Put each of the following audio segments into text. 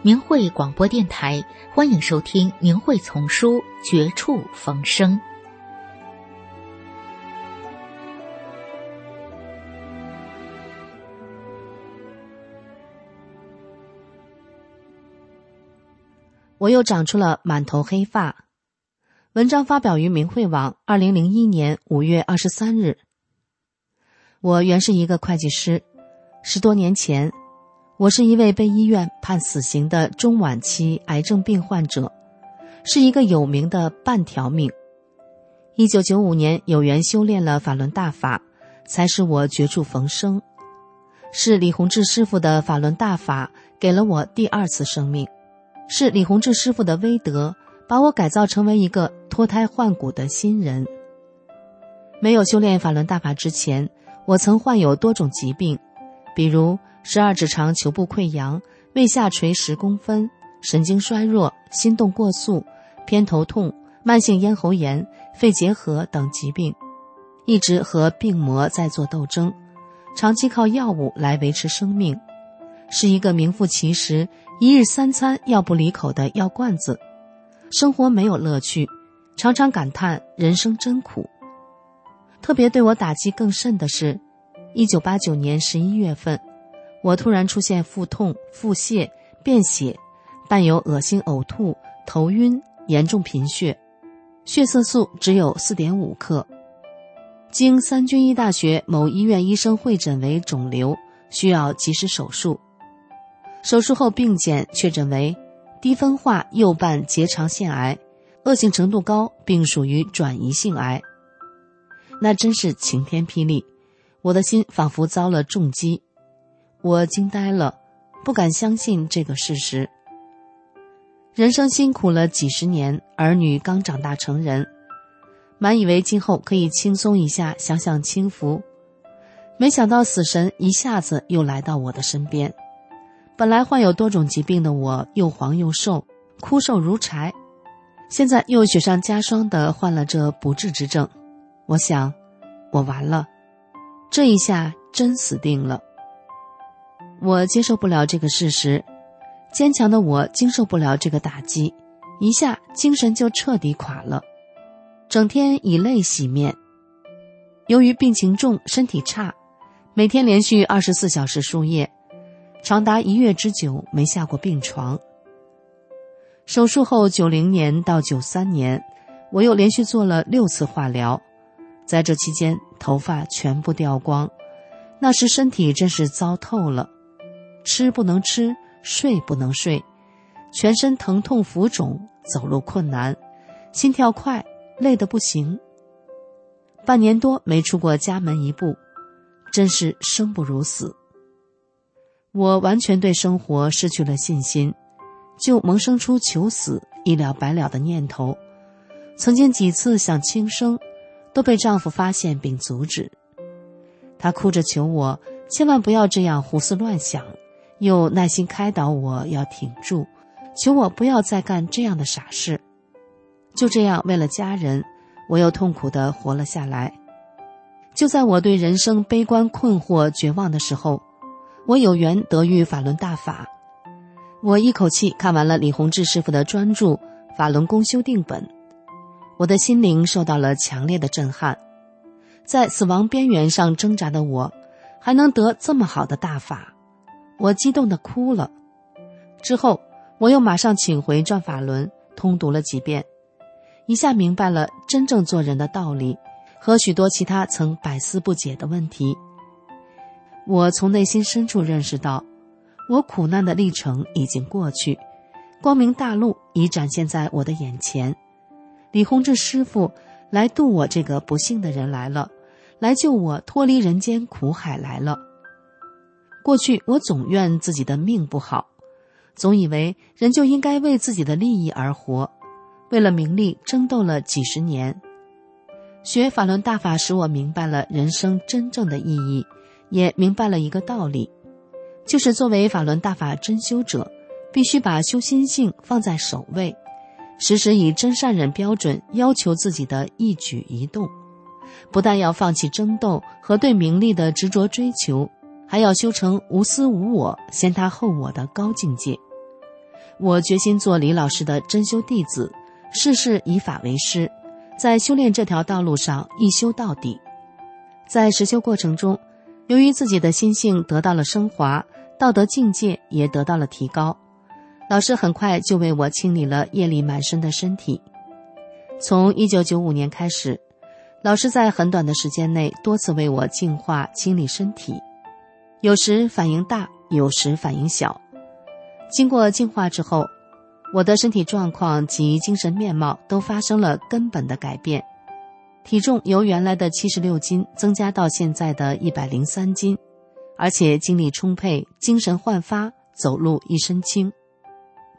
明慧广播电台，欢迎收听《明慧丛书·绝处逢生》。我又长出了满头黑发。文章发表于明慧网，二零零一年五月二十三日。我原是一个会计师，十多年前。我是一位被医院判死刑的中晚期癌症病患者，是一个有名的半条命。一九九五年有缘修炼了法轮大法，才使我绝处逢生。是李洪志师傅的法轮大法给了我第二次生命，是李洪志师傅的威德把我改造成为一个脱胎换骨的新人。没有修炼法轮大法之前，我曾患有多种疾病，比如。十二指肠球部溃疡、胃下垂十公分、神经衰弱、心动过速、偏头痛、慢性咽喉炎、肺结核等疾病，一直和病魔在做斗争，长期靠药物来维持生命，是一个名副其实一日三餐药不离口的药罐子，生活没有乐趣，常常感叹人生真苦。特别对我打击更甚的是，一九八九年十一月份。我突然出现腹痛、腹泻、便血，伴有恶心、呕吐、头晕，严重贫血，血色素只有四点五克。经三军医大学某医院医生会诊为肿瘤，需要及时手术。手术后病检确诊为低分化右半结肠腺癌，恶性程度高，并属于转移性癌。那真是晴天霹雳，我的心仿佛遭了重击。我惊呆了，不敢相信这个事实。人生辛苦了几十年，儿女刚长大成人，满以为今后可以轻松一下，享享清福。没想到死神一下子又来到我的身边。本来患有多种疾病的我，又黄又瘦，枯瘦如柴，现在又雪上加霜的患了这不治之症。我想，我完了，这一下真死定了。我接受不了这个事实，坚强的我经受不了这个打击，一下精神就彻底垮了，整天以泪洗面。由于病情重，身体差，每天连续二十四小时输液，长达一月之久没下过病床。手术后，九零年到九三年，我又连续做了六次化疗，在这期间头发全部掉光，那时身体真是糟透了。吃不能吃，睡不能睡，全身疼痛浮肿，走路困难，心跳快，累得不行。半年多没出过家门一步，真是生不如死。我完全对生活失去了信心，就萌生出求死、一了百了的念头。曾经几次想轻生，都被丈夫发现并阻止。他哭着求我，千万不要这样胡思乱想。又耐心开导我要挺住，求我不要再干这样的傻事。就这样，为了家人，我又痛苦的活了下来。就在我对人生悲观困惑、绝望的时候，我有缘得遇法轮大法。我一口气看完了李洪志师傅的专著《法轮功修订本》，我的心灵受到了强烈的震撼。在死亡边缘上挣扎的我，还能得这么好的大法。我激动的哭了，之后我又马上请回《转法轮》，通读了几遍，一下明白了真正做人的道理和许多其他曾百思不解的问题。我从内心深处认识到，我苦难的历程已经过去，光明大路已展现在我的眼前。李洪志师傅来渡我这个不幸的人来了，来救我脱离人间苦海来了。过去我总怨自己的命不好，总以为人就应该为自己的利益而活，为了名利争斗了几十年。学法轮大法使我明白了人生真正的意义，也明白了一个道理，就是作为法轮大法真修者，必须把修心性放在首位，时时以真善忍标准要求自己的一举一动，不但要放弃争斗和对名利的执着追求。还要修成无私无我、先他后我的高境界。我决心做李老师的真修弟子，事事以法为师，在修炼这条道路上一修到底。在实修过程中，由于自己的心性得到了升华，道德境界也得到了提高，老师很快就为我清理了业力满身的身体。从一九九五年开始，老师在很短的时间内多次为我净化清理身体。有时反应大，有时反应小。经过净化之后，我的身体状况及精神面貌都发生了根本的改变，体重由原来的七十六斤增加到现在的一百零三斤，而且精力充沛，精神焕发，走路一身轻。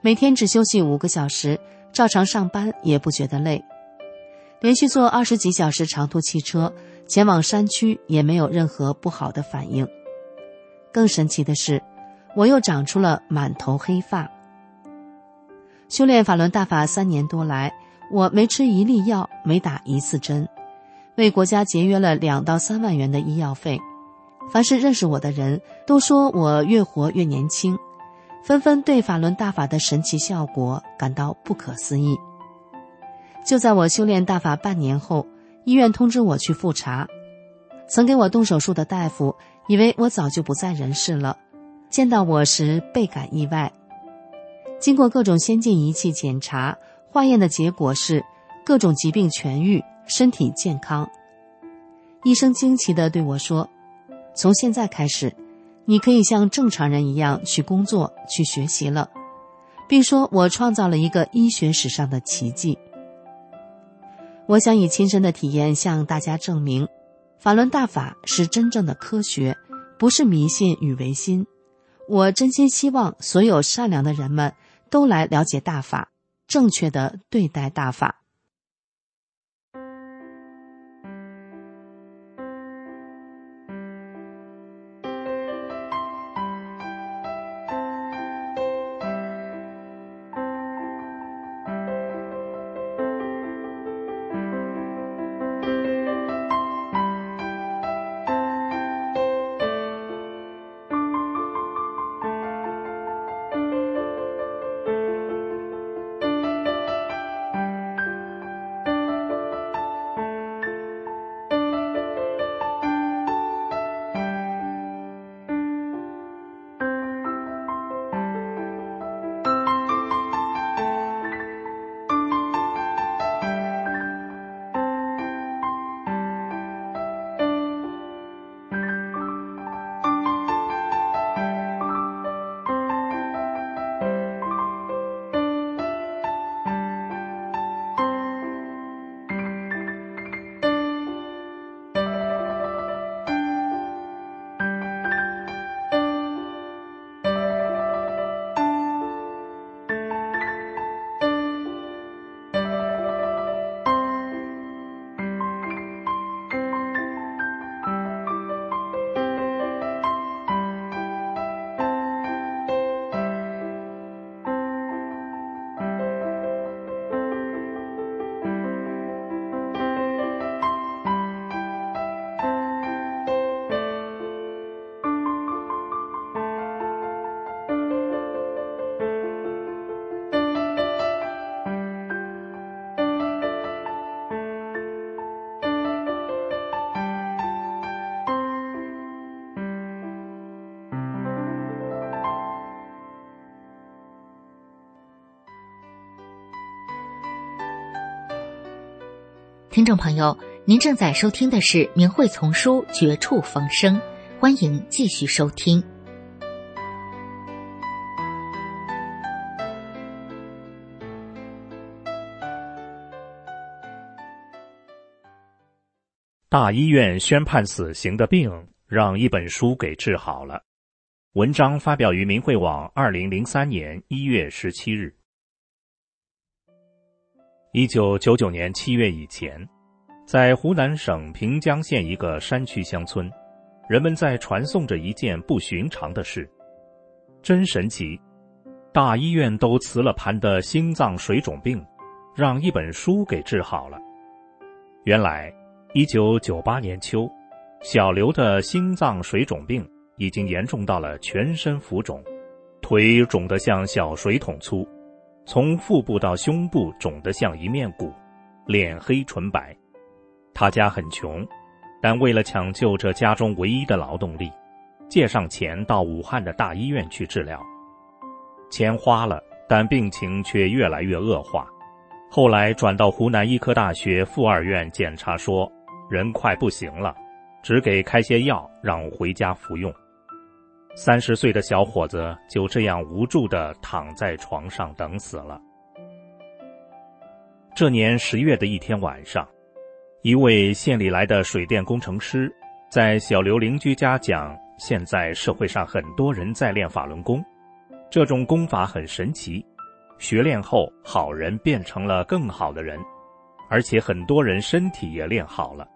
每天只休息五个小时，照常上班也不觉得累。连续坐二十几小时长途汽车前往山区，也没有任何不好的反应。更神奇的是，我又长出了满头黑发。修炼法轮大法三年多来，我没吃一粒药，没打一次针，为国家节约了两到三万元的医药费。凡是认识我的人都说我越活越年轻，纷纷对法轮大法的神奇效果感到不可思议。就在我修炼大法半年后，医院通知我去复查，曾给我动手术的大夫。以为我早就不在人世了，见到我时倍感意外。经过各种先进仪器检查，化验的结果是各种疾病痊愈，身体健康。医生惊奇地对我说：“从现在开始，你可以像正常人一样去工作、去学习了，并说我创造了一个医学史上的奇迹。”我想以亲身的体验向大家证明。法轮大法是真正的科学，不是迷信与唯心。我真心希望所有善良的人们都来了解大法，正确的对待大法。听众朋友，您正在收听的是《明慧丛书》《绝处逢生》，欢迎继续收听。大医院宣判死刑的病，让一本书给治好了。文章发表于明慧网，二零零三年一月十七日。一九九九年七月以前，在湖南省平江县一个山区乡村，人们在传颂着一件不寻常的事，真神奇！大医院都辞了盘的心脏水肿病，让一本书给治好了。原来。一九九八年秋，小刘的心脏水肿病已经严重到了全身浮肿，腿肿得像小水桶粗，从腹部到胸部肿得像一面鼓，脸黑唇白。他家很穷，但为了抢救这家中唯一的劳动力，借上钱到武汉的大医院去治疗。钱花了，但病情却越来越恶化，后来转到湖南医科大学附二院检查说。人快不行了，只给开些药，让回家服用。三十岁的小伙子就这样无助的躺在床上等死了。这年十月的一天晚上，一位县里来的水电工程师在小刘邻居家讲：现在社会上很多人在练法轮功，这种功法很神奇，学练后好人变成了更好的人，而且很多人身体也练好了。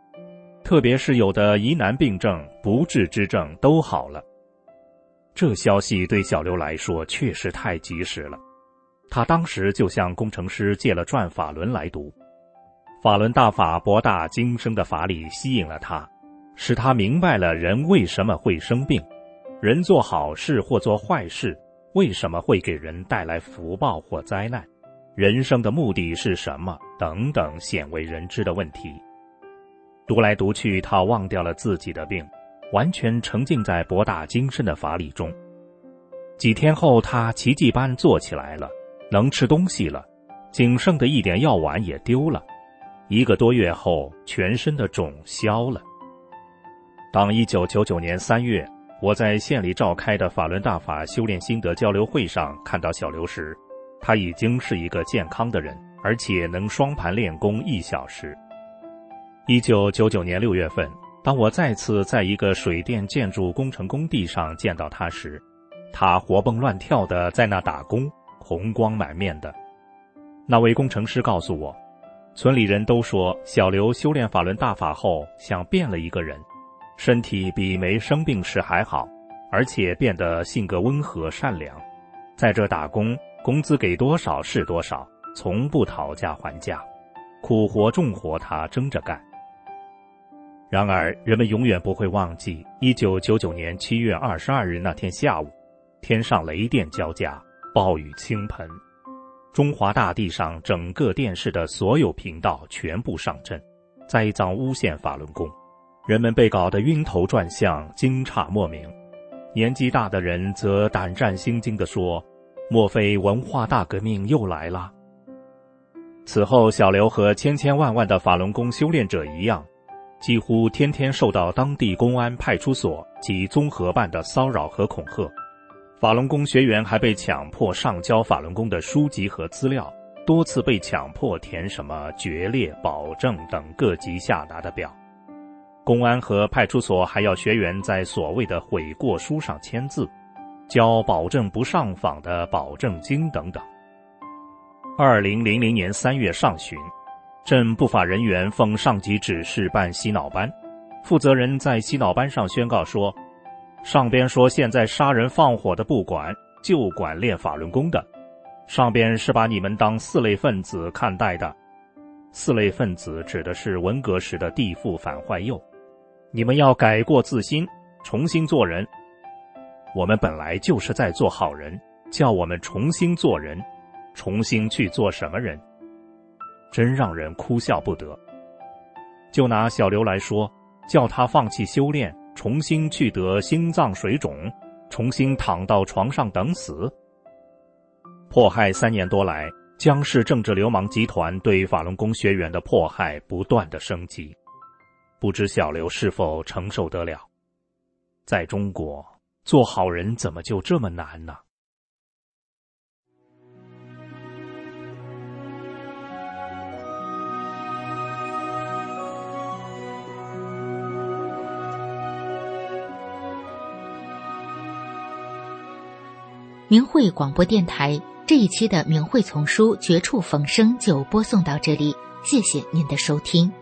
特别是有的疑难病症、不治之症都好了。这消息对小刘来说确实太及时了，他当时就向工程师借了《转法轮》来读。法轮大法博大精深的法理吸引了他，使他明白了人为什么会生病，人做好事或做坏事为什么会给人带来福报或灾难，人生的目的是什么等等鲜为人知的问题。读来读去，他忘掉了自己的病，完全沉浸在博大精深的法理中。几天后，他奇迹般坐起来了，能吃东西了，仅剩的一点药丸也丢了。一个多月后，全身的肿消了。当一九九九年三月，我在县里召开的法轮大法修炼心得交流会上看到小刘时，他已经是一个健康的人，而且能双盘练功一小时。一九九九年六月份，当我再次在一个水电建筑工程工地上见到他时，他活蹦乱跳的在那打工，红光满面的。那位工程师告诉我，村里人都说小刘修炼法轮大法后像变了一个人，身体比没生病时还好，而且变得性格温和善良，在这打工，工资给多少是多少，从不讨价还价，苦活重活他争着干。然而，人们永远不会忘记一九九九年七月二十二日那天下午，天上雷电交加，暴雨倾盆，中华大地上整个电视的所有频道全部上阵，栽赃诬陷法轮功，人们被搞得晕头转向，惊诧莫名。年纪大的人则胆战心惊地说：“莫非文化大革命又来了？”此后，小刘和千千万万的法轮功修炼者一样。几乎天天受到当地公安派出所及综合办的骚扰和恐吓，法轮功学员还被强迫上交法轮功的书籍和资料，多次被强迫填什么决裂、保证等各级下达的表。公安和派出所还要学员在所谓的悔过书上签字，交保证不上访的保证金等等。二零零零年三月上旬。镇不法人员奉上级指示办洗脑班，负责人在洗脑班上宣告说：“上边说现在杀人放火的不管，就管练法轮功的。上边是把你们当四类分子看待的。四类分子指的是文革时的地富反坏右。你们要改过自新，重新做人。我们本来就是在做好人，叫我们重新做人，重新去做什么人？”真让人哭笑不得。就拿小刘来说，叫他放弃修炼，重新去得心脏水肿，重新躺到床上等死。迫害三年多来，江氏政治流氓集团对法轮功学员的迫害不断的升级，不知小刘是否承受得了？在中国，做好人怎么就这么难呢？明慧广播电台这一期的明慧丛书《绝处逢生》就播送到这里，谢谢您的收听。